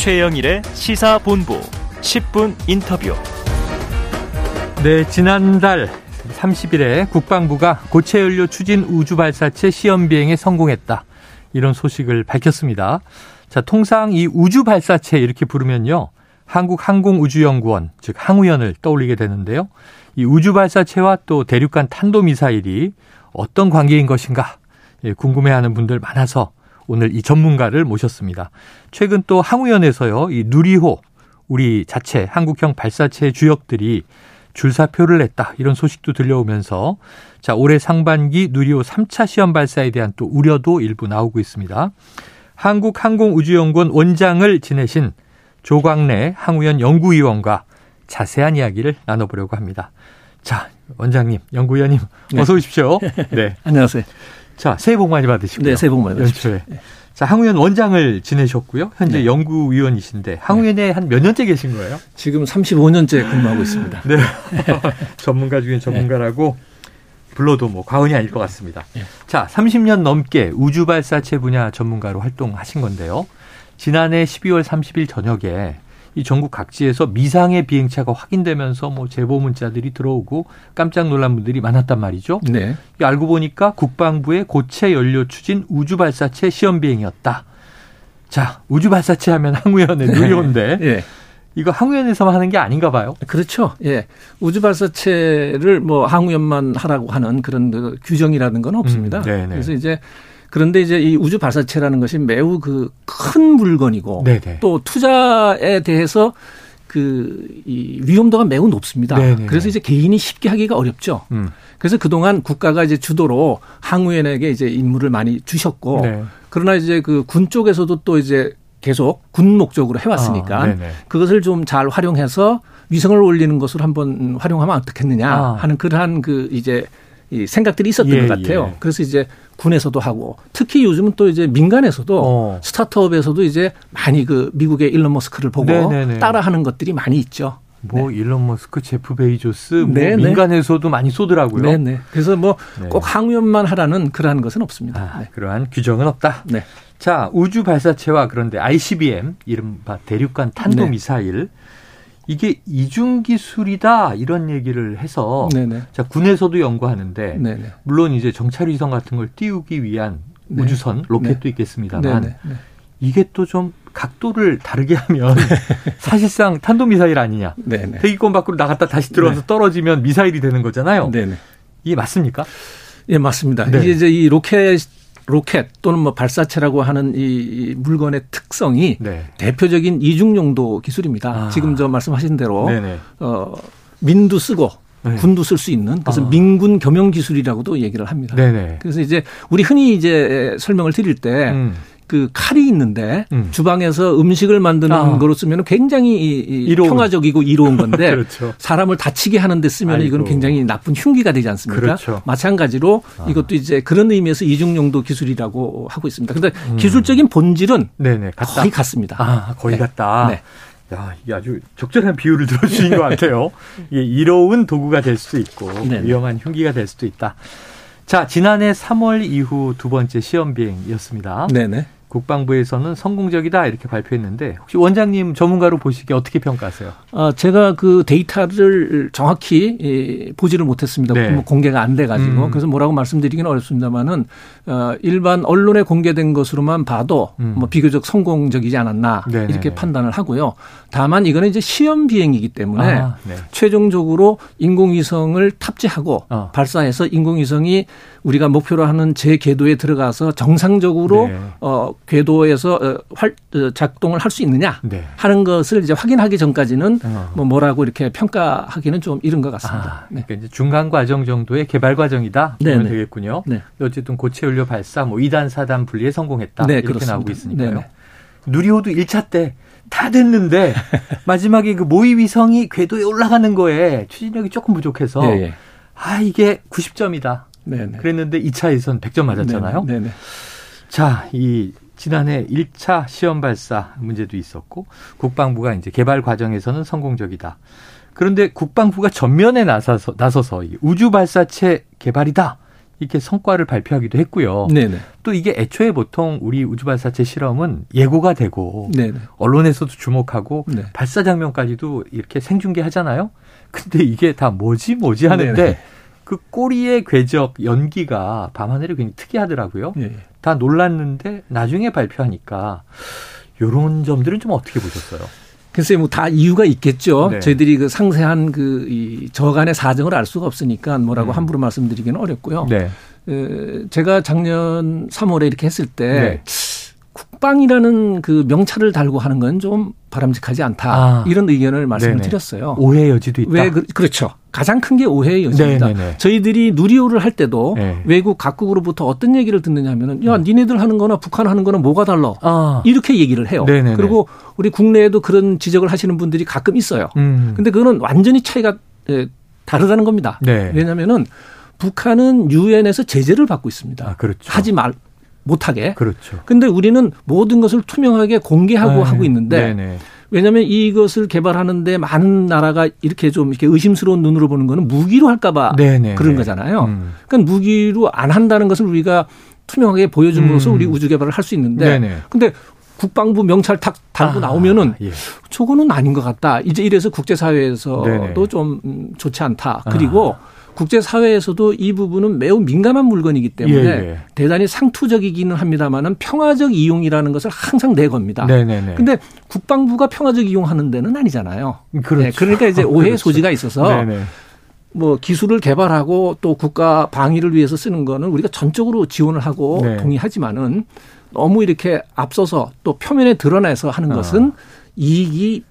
최영일의 시사본부 10분 인터뷰. 네, 지난달 30일에 국방부가 고체 연료 추진 우주 발사체 시험 비행에 성공했다. 이런 소식을 밝혔습니다. 자, 통상 이 우주 발사체 이렇게 부르면요. 한국항공우주연구원, 즉 항우연을 떠올리게 되는데요. 이 우주 발사체와 또 대륙간 탄도 미사일이 어떤 관계인 것인가 예, 궁금해하는 분들 많아서 오늘 이 전문가를 모셨습니다. 최근 또 항우연에서요, 이 누리호, 우리 자체 한국형 발사체 주역들이 줄사표를 냈다. 이런 소식도 들려오면서 자, 올해 상반기 누리호 3차 시험 발사에 대한 또 우려도 일부 나오고 있습니다. 한국항공우주연구원 원장을 지내신 조광래 항우연 연구위원과 자세한 이야기를 나눠보려고 합니다. 자, 원장님, 연구위원님, 네. 어서 오십시오. 네. 안녕하세요. 자, 새해 복 많이 받으시고요. 네, 새해 복 많이 받으십시오. 네. 자, 항우연 원장을 지내셨고요. 현재 네. 연구위원이신데 항우연에 네. 한몇 년째 계신 거예요? 지금 35년째 근무하고 있습니다. 네. 전문가 중에 전문가라고 불러도 뭐 과언이 아닐 것 같습니다. 네. 자, 30년 넘게 우주 발사체 분야 전문가로 활동하신 건데요. 지난해 12월 30일 저녁에 이 전국 각지에서 미상의 비행차가 확인되면서 뭐 제보 문자들이 들어오고 깜짝 놀란 분들이 많았단 말이죠. 네. 알고 보니까 국방부의 고체 연료 추진 우주 발사체 시험 비행이었다. 자, 우주 발사체 하면 항우연의 네. 누리호인데 네. 이거 항우연에서만 하는 게 아닌가 봐요. 그렇죠. 예. 우주 발사체를 뭐 항우연만 하라고 하는 그런 그 규정이라는 건 없습니다. 음, 네, 네. 그래서 이제 그런데 이제 이 우주 발사체라는 것이 매우 그 큰 물건이고 네네. 또 투자에 대해서 그 이 위험도가 매우 높습니다. 네네. 그래서 이제 개인이 쉽게 하기가 어렵죠. 음. 그래서 그동안 국가가 이제 주도로 항우연에게 이제 임무를 많이 주셨고 네. 그러나 이제 그 군 쪽에서도 또 이제 계속 군 목적으로 해왔으니까 아, 그것을 좀 잘 활용해서 위성을 올리는 것으로 한번 활용하면 어떻겠느냐 아. 하는 그러한 그 이제 이 생각들이 있었던 예, 것 같아요. 예. 그래서 이제 군에서도 하고 특히 요즘은 또 이제 민간에서도 어. 스타트업에서도 이제 많이 그 미국의 일론 머스크를 보고 네네네. 따라하는 것들이 많이 있죠. 뭐 네. 일론 머스크, 제프 베이조스, 뭐 네, 네. 민간에서도 많이 쏘더라고요. 네네. 그래서 뭐 꼭 네. 항우연만 하라는 그러한 것은 없습니다. 아, 네. 그러한 규정은 없다. 네. 자 우주 발사체와 그런데 ICBM 이른바 대륙간 탄도 미사일 이게 이중 기술이다 이런 얘기를 해서 네네. 자 군에서도 연구하는데 네네. 물론 이제 정찰 위성 같은 걸 띄우기 위한 네. 우주선 로켓도 네. 있겠습니다만 네. 이게 또 좀 각도를 다르게 하면 사실상 탄도 미사일 아니냐. 네네. 대기권 밖으로 나갔다 다시 들어와서 네. 떨어지면 미사일이 되는 거잖아요. 네네. 이게 맞습니까? 예, 맞습니다. 네. 이게 이제 이 로켓 로켓 또는 뭐 발사체라고 하는 이 물건의 특성이 네. 대표적인 이중 용도 기술입니다. 아. 지금 저 말씀하신 대로 네네. 어 민도 쓰고 네. 군도 쓸 수 있는 그래서 아. 민군 겸용 기술이라고도 얘기를 합니다. 네네. 그래서 이제 우리 흔히 이제 설명을 드릴 때 음. 그 칼이 있는데 음. 주방에서 음식을 만드는 아. 거로 쓰면 굉장히 이로운. 평화적이고 이로운 건데 그렇죠. 사람을 다치게 하는데 쓰면 이건 굉장히 나쁜 흉기가 되지 않습니까? 그렇죠. 마찬가지로 아. 이것도 이제 그런 의미에서 이중용도 기술이라고 하고 있습니다. 근데 음. 기술적인 본질은 네네. 거의 같습니다. 아, 거의 네. 같다. 네. 야, 이게 아주 적절한 비유를 들어주신 것 같아요. 이게 이로운 도구가 될 수도 있고 네네. 위험한 흉기가 될 수도 있다. 자, 지난해 3월 이후 두 번째 시험 비행이었습니다. 네네. 국방부에서는 성공적이다 이렇게 발표했는데 혹시 원장님 전문가로 보시기에 어떻게 평가하세요? 아 제가 그 데이터를 정확히 예, 보지를 못했습니다. 네. 뭐 공개가 안 돼가지고 음. 그래서 뭐라고 말씀드리기는 어렵습니다만은 어, 일반 언론에 공개된 것으로만 봐도 음. 뭐 비교적 성공적이지 않았나 네네네. 이렇게 판단을 하고요. 다만 이거는 이제 시험 비행이기 때문에 아, 네. 최종적으로 인공위성을 탑재하고 어. 발사해서 인공위성이 우리가 목표로 하는 제 궤도에 들어가서 정상적으로 네. 어 궤도에서 어, 활 어, 작동을 할 수 있느냐 네. 하는 것을 이제 확인하기 전까지는 어. 뭐 뭐라고 이렇게 평가하기는 좀 이른 것 같습니다. 아, 네. 그러니까 이제 중간 과정 정도의 개발 과정이다 보면 네, 네. 되겠군요. 네. 어쨌든 고체 연료 발사 뭐 2단 4단 분리에 성공했다 네, 이렇게 그렇습니다. 나오고 있으니까요. 네, 누리호도 1차 때 다 됐는데 마지막에 그 모의 위성이 궤도에 올라가는 거에 추진력이 조금 부족해서 아 이게 90점이다. 네네. 그랬는데 2차에선 100점 맞았잖아요. 네네. 자, 이 지난해 1차 시험 발사 문제도 있었고 국방부가 이제 개발 과정에서는 성공적이다. 그런데 국방부가 전면에 나서서 나서서 우주 발사체 개발이다. 이렇게 성과를 발표하기도 했고요. 네네. 또 이게 애초에 보통 우리 우주발사체 실험은 예고가 되고 네네. 언론에서도 주목하고 네. 발사 장면까지도 이렇게 생중계하잖아요. 근데 이게 다 뭐지 뭐지 하는데. 그 꼬리의 궤적 연기가 밤하늘이 굉장히 특이하더라고요. 네. 다 놀랐는데 나중에 발표하니까 요런 점들은 좀 어떻게 보셨어요? 글쎄 뭐 다 이유가 있겠죠. 네. 저희들이 그 상세한 그 이 저간의 사정을 알 수가 없으니까 뭐라고 음. 함부로 말씀드리기는 어렵고요. 네. 에, 제가 작년 3월에 이렇게 했을 때 네. 국방이라는 그 명찰을 달고 하는 건 좀 바람직하지 않다. 아. 이런 의견을 말씀을 네네. 드렸어요. 오해 여지도 있다. 왜 그, 렇죠 가장 큰 게 오해의 여지입니다. 네네네. 저희들이 누리호를 할 때도 네. 외국 각국으로부터 어떤 얘기를 듣느냐 하면은 야, 음. 니네들 하는 거나 북한 하는 거나 뭐가 달라? 아. 이렇게 얘기를 해요. 네네네. 그리고 우리 국내에도 그런 지적을 하시는 분들이 가끔 있어요. 음. 근데 그거는 완전히 차이가 예, 다르다는 겁니다. 네. 왜냐면은 북한은 유엔에서 제재를 받고 있습니다. 아, 그렇죠. 하지 말 못하게. 그렇죠. 근데 우리는 모든 것을 투명하게 공개하고 네. 하고 있는데 네네. 왜냐하면 이것을 개발하는데 많은 나라가 이렇게 좀 이렇게 의심스러운 눈으로 보는 거는 무기로 할까봐 네네. 그런 거잖아요. 음. 그러니까 무기로 안 한다는 것을 우리가 투명하게 보여줌으로써 음. 우리 우주 개발을 할 수 있는데 네네. 근데 국방부 명찰 탁 달고 아, 나오면은 예. 저거는 아닌 것 같다. 이제 이래서 국제사회에서도 좀 좋지 않다. 그리고 아. 국제사회에서도 이 부분은 매우 민감한 물건이기 때문에 예, 예. 대단히 상투적이기는 합니다만은 평화적 이용이라는 것을 항상 내겁니다. 네네네. 근데 국방부가 평화적 이용하는 데는 아니잖아요. 그렇죠. 네, 그러니까 이제 오해의 그렇죠. 소지가 있어서 네네. 뭐 기술을 개발하고 또 국가 방위를 위해서 쓰는 거는 우리가 전적으로 지원을 하고 네. 동의하지만은 너무 이렇게 앞서서 또 표면에 드러내서 하는 어. 것은 어. 이익이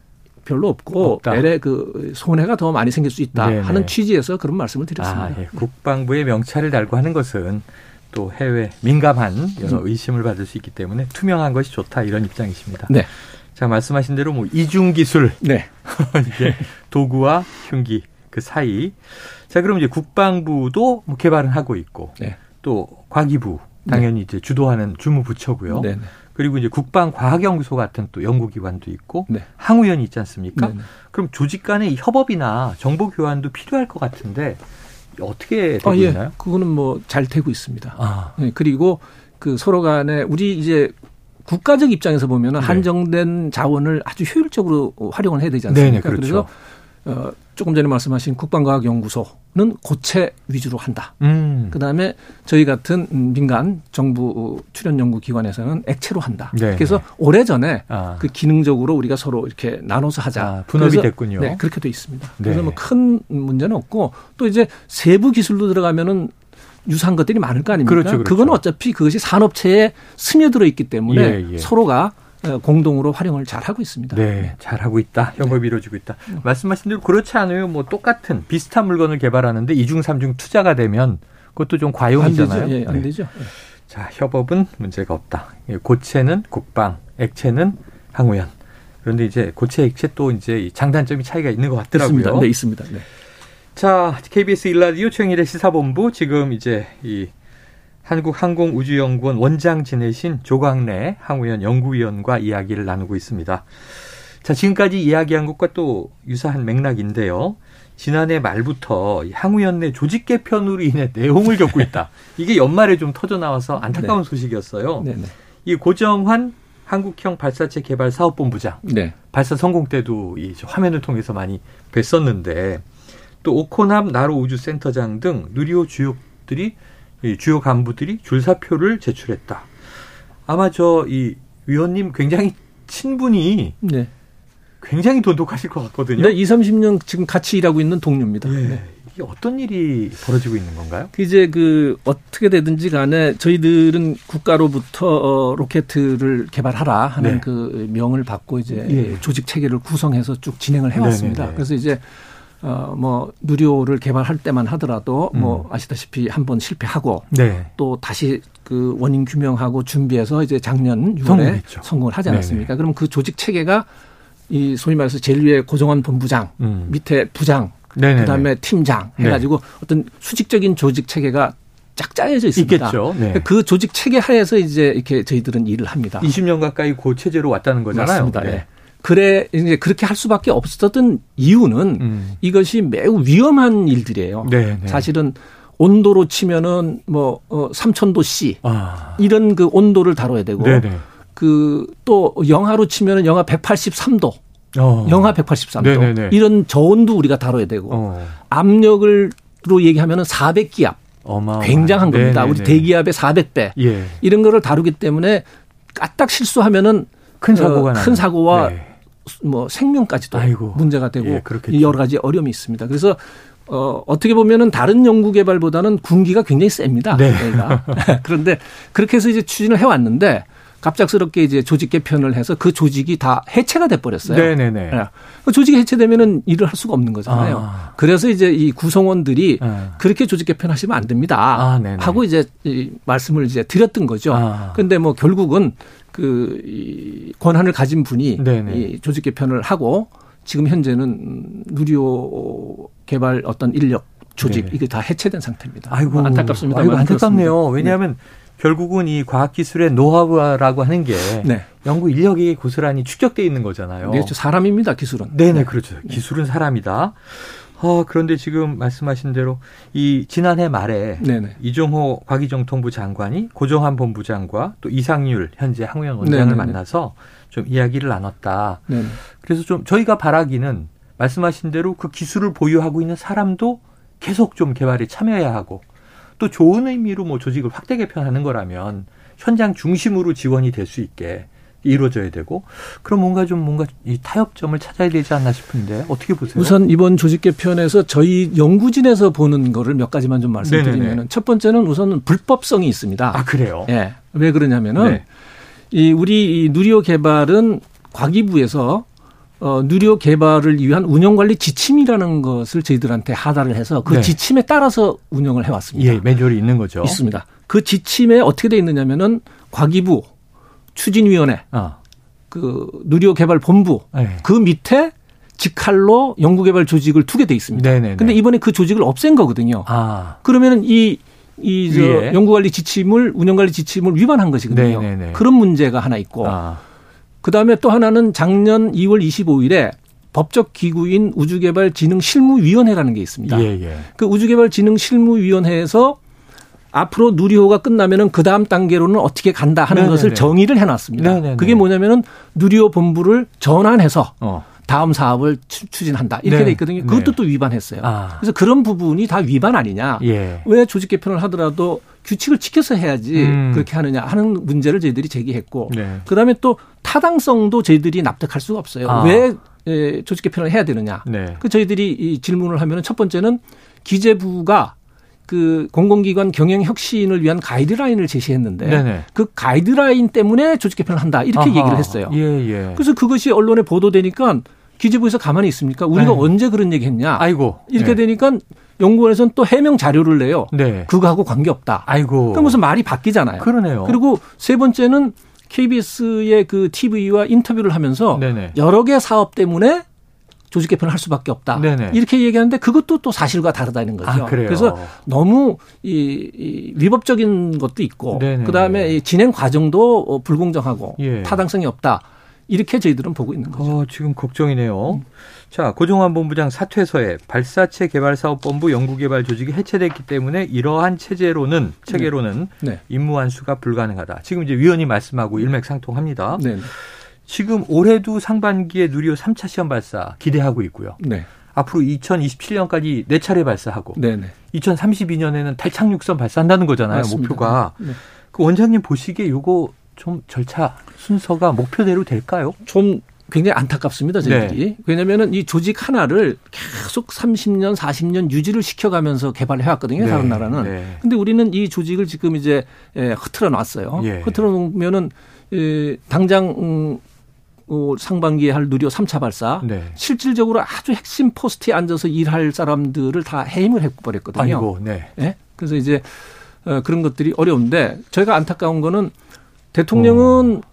별로 없고 없다. LA 그 손해가 더 많이 생길 수 있다 네네. 하는 취지에서 그런 말씀을 드렸습니다. 아, 예. 국방부의 명찰을 달고 하는 것은 또 해외 민감한 여러 음. 의심을 받을 수 있기 때문에 투명한 것이 좋다 이런 입장이십니다. 네. 자 말씀하신 대로 뭐 이중 기술, 네. 이게 도구와 흉기 그 사이. 자 그럼 이제 국방부도 뭐 개발은 하고 있고 네. 또 과기부 당연히 네. 이제 주도하는 주무부처고요. 네. 네. 그리고 이제 국방과학연구소 같은 또 연구기관도 있고 네. 항우연이 있지 않습니까? 네네. 그럼 조직 간의 협업이나 정보 교환도 필요할 것 같은데 어떻게 되고 아, 예. 있나요? 그거는 뭐 잘 되고 있습니다. 아. 네, 그리고 그 서로 간에 우리 이제 국가적 입장에서 보면 네. 한정된 자원을 아주 효율적으로 활용을 해야 되지 않습니까? 네네, 그렇죠. 그래서 어, 조금 전에 말씀하신 국방과학연구소는 고체 위주로 한다. 음. 그다음에 저희 같은 민간 정부 출연 연구 기관에서는 액체로 한다. 네. 그래서 오래 전에 아. 그 기능적으로 우리가 서로 이렇게 나눠서 하자. 아, 분업이 그래서, 됐군요. 네, 그렇게 돼 있습니다. 네. 그래서 뭐 큰 문제는 없고 또 이제 세부 기술로 들어가면은 유사한 것들이 많을 거 아닙니까? 그렇죠, 그렇죠. 그건 어차피 그것이 산업체에 스며들어 있기 때문에 예, 예. 서로가 어, 공동으로 활용을 잘 하고 있습니다. 네, 잘 하고 있다. 협업이 네. 이루어지고 있다. 음. 말씀하신 대로 그렇지 않아요. 뭐 똑같은 비슷한 물건을 개발하는데 이중 삼중 투자가 되면 그것도 좀 과용이잖아요. 안 되죠. 예, 안 네. 되죠. 예. 자, 협업은 문제가 없다. 예, 고체는 국방, 액체는 항우연. 그런데 이제 고체, 액체 또 이제 장단점이 차이가 있는 것 같더라고요. 있습니다. 네, 있습니다. 네. 자, KBS 일라디오 최영일의 시사본부 지금 이제 이 한국항공우주연구원 원장 지내신 조광래 항우연 연구위원과 이야기를 나누고 있습니다. 자, 지금까지 이야기한 것과 또 유사한 맥락인데요. 지난해 말부터 항우연 내 조직 개편으로 인해 내홍을 겪고 있다. 이게 연말에 좀 터져 나와서 안타까운 네. 소식이었어요. 네 네. 이 고정환 한국형 발사체 개발 사업본부장 네. 발사 성공 때도 이 화면을 통해서 많이 뵀었는데 또 오코남 나로 우주센터장 등 누리호 주역들이 이 주요 간부들이 줄사표를 제출했다. 아마 저 이 위원님 굉장히 친분이 네. 굉장히 돈독하실 것 같거든요. 네, 2, 30년 지금 같이 일하고 있는 동료입니다. 예. 네. 이게 어떤 일이 벌어지고 있는 건가요? 이제 그 어떻게 되든지 간에 저희들은 국가로부터 어, 로켓을 개발하라 하는 네. 그 명을 받고 이제 예. 조직 체계를 구성해서 쭉 진행을 해왔습니다. 네네네. 그래서 이제 어, 뭐, 누리호를 개발할 때만 하더라도 뭐 음. 뭐 아시다시피 한 번 실패하고 네. 또 다시 그 원인 규명하고 준비해서 이제 작년 6월에 성공했죠. 성공을 하지 않았습니까? 네네. 그럼 그 조직 체계가 이 소위 말해서 제일 위에 고정원 본부장 음. 밑에 부장 네네네. 그다음에 팀장 네. 해가지고 네. 어떤 수직적인 조직 체계가 짝 짜여져 있습니다. 있겠죠. 네. 그 조직 체계 하에서 이제 이렇게 저희들은 일을 합니다. 20년 가까이 그 체제로 왔다는 거잖아요. 맞습니다. 네. 그래 이제 그렇게 할 수밖에 없었던 이유는 음. 이것이 매우 위험한 일들이에요. 네, 네. 사실은 온도로 치면은 뭐 어, 3000도 C 아. 이런 그 온도를 다뤄야 되고 그 또 영하로 치면은 영하 183도 어. 영하 183도 네네네. 이런 저온도 우리가 다뤄야 되고 어. 압력을로 얘기하면은 400기압 어마어마. 굉장한 겁니다. 네네네. 우리 대기압의 400배 예. 이런 거를 다루기 때문에 까딱 실수하면은 큰 사고가 어, 큰 사고와 네. 뭐 생명까지도 아이고. 문제가 되고 예, 여러 가지 어려움이 있습니다. 그래서 어, 어떻게 보면은 다른 연구 개발보다는 군기가 굉장히 셉니다. 네. 그런데 그렇게 해서 이제 추진을 해왔는데 갑작스럽게 이제 조직 개편을 해서 그 조직이 다 해체가 돼 버렸어요. 네네네. 네. 그 조직이 해체되면은 일을 할 수가 없는 거잖아요. 아. 그래서 이제 이 구성원들이 네. 그렇게 조직 개편하시면 안 됩니다. 아, 하고 이제 이 말씀을 이제 드렸던 거죠. 아. 근데 뭐 결국은 그 이 권한을 가진 분이 네네. 이 조직 개편을 하고 지금 현재는 누리호 개발 어떤 인력 조직 네. 이게 다 해체된 상태입니다. 아이고 안타깝습니다. 아이고 안타깝네요. 왜냐하면 네. 결국은 이 과학기술의 노하우라고 하는 게 네. 연구 인력이 고스란히 축적돼 있는 거잖아요. 네, 그렇죠. 사람입니다. 기술은. 네네 네. 그렇죠. 기술은 사람이다. 어, 그런데 지금 말씀하신 대로 이 지난해 말에 네네. 이종호 과기정 통부 장관이 고정한 본부장과 또 이상률 현재 항우영 원장을 네네네. 만나서 좀 이야기를 나눴다. 네네. 그래서 좀 저희가 바라기는 말씀하신 대로 그 기술을 보유하고 있는 사람도 계속 좀 개발에 참여해야 하고 또 좋은 의미로 뭐 조직을 확대 개편하는 거라면 현장 중심으로 지원이 될 수 있게 이루어져야 되고 그럼 뭔가 좀 뭔가 이 타협점을 찾아야 되지 않나 싶은데 어떻게 보세요? 우선 이번 조직 개편에서 저희 연구진에서 보는 거를 몇 가지만 좀 말씀드리면 첫 번째는 우선 불법성이 있습니다. 아 그래요? 예. 왜 그러냐면은 네. 이 우리 이 누리호 개발은 과기부에서 어, 누리호 개발을 위한 운영관리 지침이라는 것을 저희들한테 하달을 해서 그 네. 지침에 따라서 운영을 해왔습니다. 예, 매뉴얼이 있는 거죠. 있습니다. 그 지침에 어떻게 돼 있느냐면은 과기부 추진위원회, 아. 그 누리호 개발 본부 네. 그 밑에 직할로 연구개발 조직을 두게 돼 있습니다. 네네네. 근데 이번에 그 조직을 없앤 거거든요. 아. 그러면은 이 이저 연구관리 지침을 운영관리 지침을 위반한 것이거든요. 네네네. 그런 문제가 하나 있고 아. 그다음에 또 하나는 작년 2월 25일에 법적 기구인 우주개발진흥실무위원회라는 게 있습니다. 예, 예. 그 우주개발진흥실무위원회에서 앞으로 누리호가 끝나면은 그 다음 단계로는 어떻게 간다 하는 네네네. 것을 정의를 해놨습니다. 네네네. 그게 뭐냐면은 누리호 본부를 전환해서 어. 다음 사업을 추진한다 이렇게 네. 돼 있거든요. 그것도 네. 또 위반했어요. 아. 그래서 그런 부분이 다 위반 아니냐? 예. 왜 조직 개편을 하더라도 규칙을 지켜서 해야지 음. 그렇게 하느냐 하는 문제를 저희들이 제기했고 네. 그다음에 또 타당성도 저희들이 납득할 수가 없어요. 아. 왜 조직 개편을 해야 되느냐? 네. 그 저희들이 이 질문을 하면은 첫 번째는 기재부가 그 공공기관 경영 혁신을 위한 가이드라인을 제시했는데 네네. 그 가이드라인 때문에 조직 개편을 한다 이렇게 아하. 얘기를 했어요. 예, 예. 그래서 그것이 언론에 보도되니까 기재부에서 가만히 있습니까? 우리가 네. 언제 그런 얘기했냐? 아이고 이렇게 네. 되니까 연구원에서는 또 해명 자료를 내요. 네. 그거하고 관계 없다. 아이고. 그럼 무슨 말이 바뀌잖아요. 그러네요. 그리고 세 번째는 KBS의 그 TV와 인터뷰를 하면서 네네. 여러 개 사업 때문에 조직 개편을 할 수밖에 없다. 네네. 이렇게 얘기하는데 그것도 또 사실과 다르다는 거죠. 아, 그래서 너무 이, 이 위법적인 것도 있고 그 다음에 이 진행 과정도 어, 불공정하고 예. 타당성이 없다. 이렇게 저희들은 보고 있는 거죠. 어, 지금 걱정이네요. 음. 자, 고종환 본부장 사퇴서에 발사체 개발사업본부 연구개발 조직이 해체됐기 때문에 이러한 체제로는 체계로는 네. 네. 임무 완수가 불가능하다. 지금 이제 위원이 말씀하고 일맥상통합니다. 네. 지금 올해도 상반기에 누리호 3차 시험 발사 기대하고 있고요. 네. 앞으로 2027년까지 4차례 발사하고 네네. 2032년에는 탈착륙선 발사한다는 거잖아요. 맞습니다. 목표가. 네. 그 원장님 보시기에 요거 좀 절차 순서가 목표대로 될까요? 좀 굉장히 안타깝습니다, 저희들이. 네. 왜냐면은 이 조직 하나를 계속 30년, 40년 유지를 시켜가면서 개발을 해왔거든요, 네. 다른 나라는. 네. 근데 우리는 이 조직을 지금 이제 예, 흐트러 놨어요. 예. 흐트러 놓으면은 당장 음, 어, 상반기에 할 누리호 3차 발사 네. 실질적으로 아주 핵심 포스트에 앉아서 일할 사람들을 다 해임을 해버렸거든요. 아이고, 네. 네? 그래서 이제 어, 그런 것들이 어려운데 저희가 안타까운 거는 대통령은 어.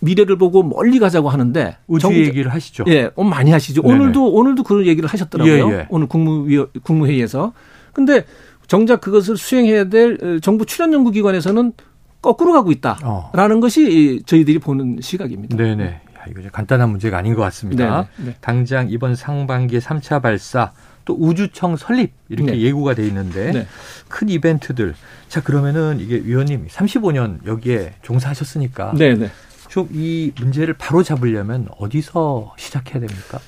미래를 보고 멀리 가자고 하는데 우주 정, 얘기를 하시죠. 예, 어, 많이 하시죠. 네네. 오늘도 오늘도 그런 얘기를 하셨더라고요. 예, 예. 오늘 국무위 국무회의에서. 근데 정작 그것을 수행해야 될 어, 정부 출연 연구기관에서는 거꾸로 가고 있다라는 어. 것이 저희들이 보는 시각입니다. 네네. 이거 간단한 문제가 아닌 것 같습니다. 네, 네. 당장 이번 상반기 3차 발사 또 우주청 설립 이렇게 네. 예고가 돼 있는데 네. 큰 이벤트들. 자 그러면은 이게 위원님 35년 여기에 종사하셨으니까 네, 네. 좀이 문제를 바로 잡으려면 어디서 시작해야 됩니까?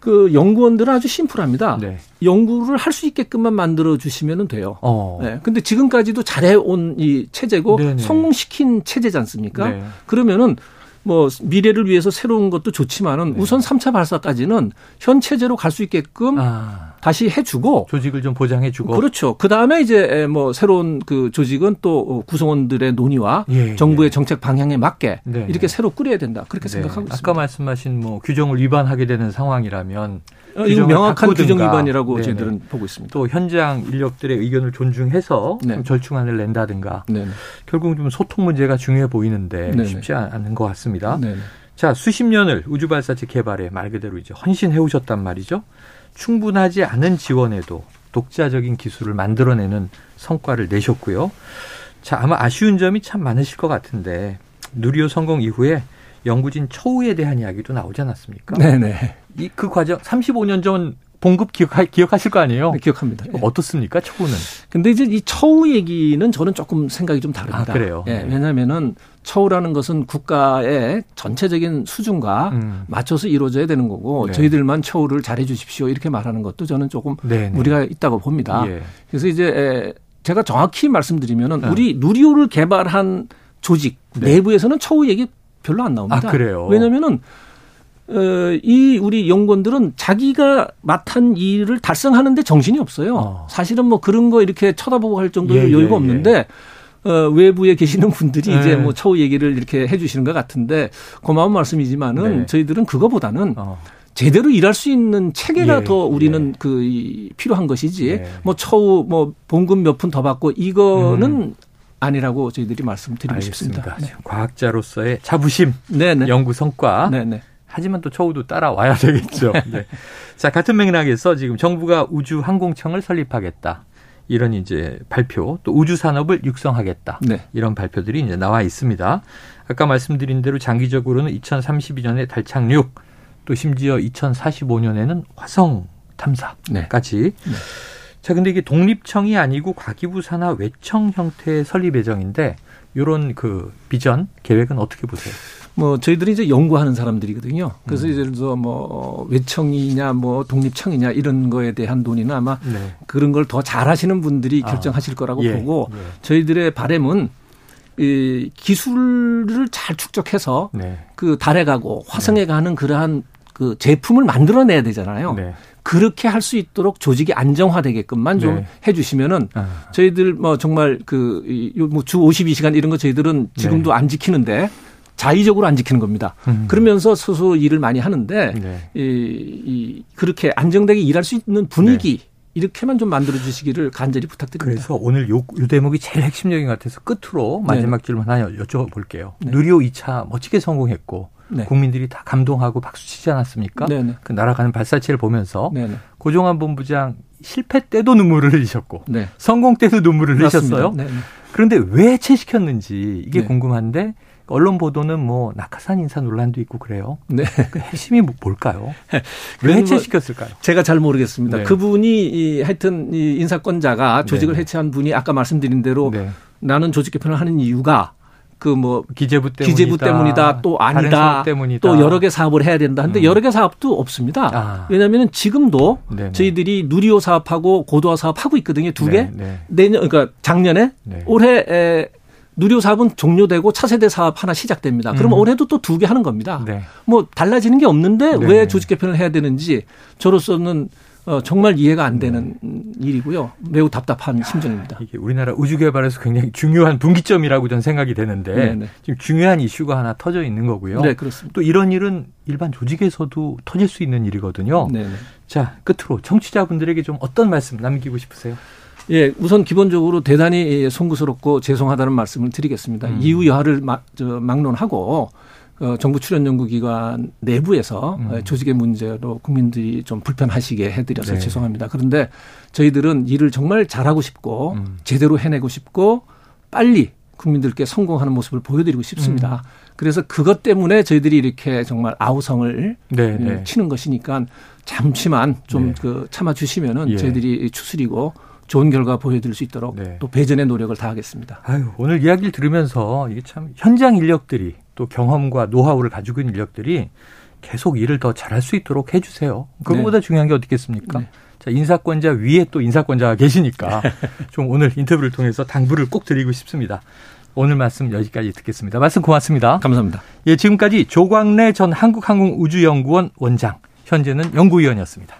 그 연구원들은 아주 심플합니다. 네. 연구를 할 수 있게끔만 만들어 주시면 돼요. 어. 네. 근데 지금까지도 잘해온 이 체제고 네네. 성공시킨 체제지 않습니까? 네. 그러면은 뭐 미래를 위해서 새로운 것도 좋지만은 네. 우선 3차 발사까지는 현 체제로 갈 수 있게끔 아. 다시 해주고 조직을 좀 보장해주고 그렇죠. 그 다음에 이제 뭐 새로운 그 조직은 또 구성원들의 논의와 예, 정부의 예. 정책 방향에 맞게 네, 이렇게 네. 새로 꾸려야 된다 그렇게 네. 생각하고 있습니다. 아까 말씀하신 뭐 규정을 위반하게 되는 상황이라면 어, 이거 명확한 바꾸든가. 규정 위반이라고 네네. 저희들은 보고 있습니다. 또 현장 인력들의 의견을 존중해서 네. 절충안을 낸다든가 네네. 결국 좀 소통 문제가 중요해 보이는데 네네. 쉽지 않은 것 같습니다. 자 수십 년을 우주 발사체 개발에 말 그대로 이제 헌신해 오셨단 말이죠. 충분하지 않은 지원에도 독자적인 기술을 만들어내는 성과를 내셨고요. 자 아마 아쉬운 점이 참 많으실 것 같은데 누리호 성공 이후에 연구진 초우에 대한 이야기도 나오지 않았습니까? 네네. 이 그 과정 35년 전 봉급 기억하, 기억하실 거 아니에요? 네, 기억합니다. 예. 어떻습니까, 초우는? 근데 이제 이 초우 얘기는 저는 조금 생각이 좀 다릅니다. 아, 그래요? 예, 네. 왜냐면은 초우라는 것은 국가의 전체적인 수준과 음. 맞춰서 이루어져야 되는 거고 네. 저희들만 초우를 잘해 주십시오 이렇게 말하는 것도 저는 조금. 네. 무리가 있다고 봅니다. 예. 그래서 이제 제가 정확히 말씀드리면은 네. 우리 누리호를 개발한 조직 네. 내부에서는 초우 얘기 별로 안 나옵니다. 아, 그래요? 왜냐면은 어, 이 우리 연구원들은 자기가 맡은 일을 달성하는데 정신이 없어요. 어. 사실은 뭐 그런 거 이렇게 쳐다보고 할 정도의 예, 여유가 예, 없는데 예. 어, 외부에 계시는 분들이 예. 이제 뭐 처우 얘기를 이렇게 해 주시는 것 같은데 고마운 말씀이지만은 네. 저희들은 그거보다는 어. 제대로 일할 수 있는 체계가 예, 더 우리는 예. 그 필요한 것이지 예. 뭐 처우 뭐 봉급 몇 푼 더 받고 이거는 음. 아니라고 저희들이 말씀드리고 알겠습니다. 싶습니다. 네. 과학자로서의 자부심, 네네. 연구 성과. 네네. 하지만 또 처우도 따라와야 되겠죠. 네. 자, 같은 맥락에서 지금 정부가 우주항공청을 설립하겠다. 이런 이제 발표, 또 우주 산업을 육성하겠다. 네. 이런 발표들이 이제 나와 있습니다. 아까 말씀드린 대로 장기적으로는 2032년에 달 착륙, 또 심지어 2045년에는 화성 탐사까지. 네. 네. 자, 근데 이게 독립청이 아니고 과기부 산하 외청 형태의 설립 예정인데 요런 그 비전 계획은 어떻게 보세요? 뭐 저희들이 이제 연구하는 사람들이거든요. 그래서 음. 예를 들어서 뭐 외청이냐 뭐 독립청이냐 이런 거에 대한 논의는 아마 네. 그런 걸 더 잘하시는 분들이 아. 결정하실 거라고 예. 보고 예. 저희들의 바램은 이 기술을 잘 축적해서 네. 그 달에 가고 화성에 네. 가는 그러한 그 제품을 만들어내야 되잖아요. 네. 그렇게 할 수 있도록 조직이 안정화되게끔만 좀 네. 해주시면은 아. 저희들 뭐 정말 그뭐주 52시간 이런 거 저희들은 지금도 네. 안 지키는데 자의적으로 안 지키는 겁니다. 음. 그러면서 스스로 일을 많이 하는데 네. 이, 이 그렇게 안정되게 일할 수 있는 분위기 네. 이렇게만 좀 만들어 주시기를 간절히 부탁드립니다. 그래서 오늘 요, 요 대목이 제일 핵심적인 것 같아서 끝으로 마지막 네. 질문 하나 여쭤볼게요. 네. 누리호 2차 멋지게 성공했고 네. 국민들이 다 감동하고 박수 치지 않았습니까? 네네. 네. 그 날아가는 발사체를 보면서 네네. 네. 고종환 본부장 실패 때도 눈물을 흘리셨고 네. 성공 때도 눈물을 흘리셨어요. 네네. 그런데 왜 해체시켰는지 이게 네. 궁금한데 언론 보도는 뭐 낙하산 인사 논란도 있고 그래요. 네. 그 핵심이 뭐 뭘까요? 왜 해체시켰을까요? 제가 잘 모르겠습니다. 네. 그분이 이 하여튼 이 인사권자가 조직을 네. 해체한 분이 아까 말씀드린 대로 네. 나는 조직 개편을 하는 이유가 그뭐 기재부 때문이다. 기재부 때문이다. 또 아니다. 때문이다. 또 여러 개 사업을 해야 된다. 근데 음. 여러 개 사업도 없습니다. 아. 왜냐하면 지금도 네네. 저희들이 누리호 사업하고 고도화 사업 하고 있거든요. 두 개. 네, 네. 내년 그러니까 작년에 네. 올해 에 누리호 사업은 종료되고 차세대 사업 하나 시작됩니다. 그러면 음. 올해도 또 두 개 하는 겁니다. 네. 뭐 달라지는 게 없는데 네. 왜 조직 개편을 해야 되는지 저로서는 어, 정말 이해가 안 되는 네. 일이고요. 매우 답답한 심정입니다. 이게 우리나라 우주 개발에서 굉장히 중요한 분기점이라고 저는 생각이 되는데 네네. 네. 지금 중요한 이슈가 하나 터져 있는 거고요. 네, 그렇습니다. 또 이런 일은 일반 조직에서도 터질 수 있는 일이거든요. 네네. 네. 자, 끝으로 청취자분들에게 좀 어떤 말씀 남기고 싶으세요? 예, 우선 기본적으로 대단히 송구스럽고 죄송하다는 말씀을 드리겠습니다. 음. 이후 여하를 막, 저, 막론하고 어, 정부 출연연구기관 내부에서 음. 어, 조직의 문제로 국민들이 좀 불편하시게 해드려서 네. 죄송합니다. 그런데 저희들은 일을 정말 잘하고 싶고 음. 제대로 해내고 싶고 빨리 국민들께 성공하는 모습을 보여드리고 싶습니다. 음. 그래서 그것 때문에 저희들이 이렇게 정말 아우성을 네, 네. 치는 것이니까 잠시만 좀그 네. 참아 주시면은 예. 저희들이 추스리고 좋은 결과 보여드릴 수 있도록 네. 또 배전의 노력을 다하겠습니다. 아유, 오늘 이야기를 들으면서 이게 참 현장 인력들이 또 경험과 노하우를 가지고 있는 인력들이 계속 일을 더 잘할 수 있도록 해주세요. 그거보다 네. 중요한 게 어떻겠습니까? 네. 자, 인사권자 위에 또 인사권자가 계시니까 좀 오늘 인터뷰를 통해서 당부를 꼭 드리고 싶습니다. 오늘 말씀 여기까지 듣겠습니다. 말씀 고맙습니다. 감사합니다. 예, 지금까지 조광래 전 한국항공우주연구원 원장, 현재는 연구위원이었습니다.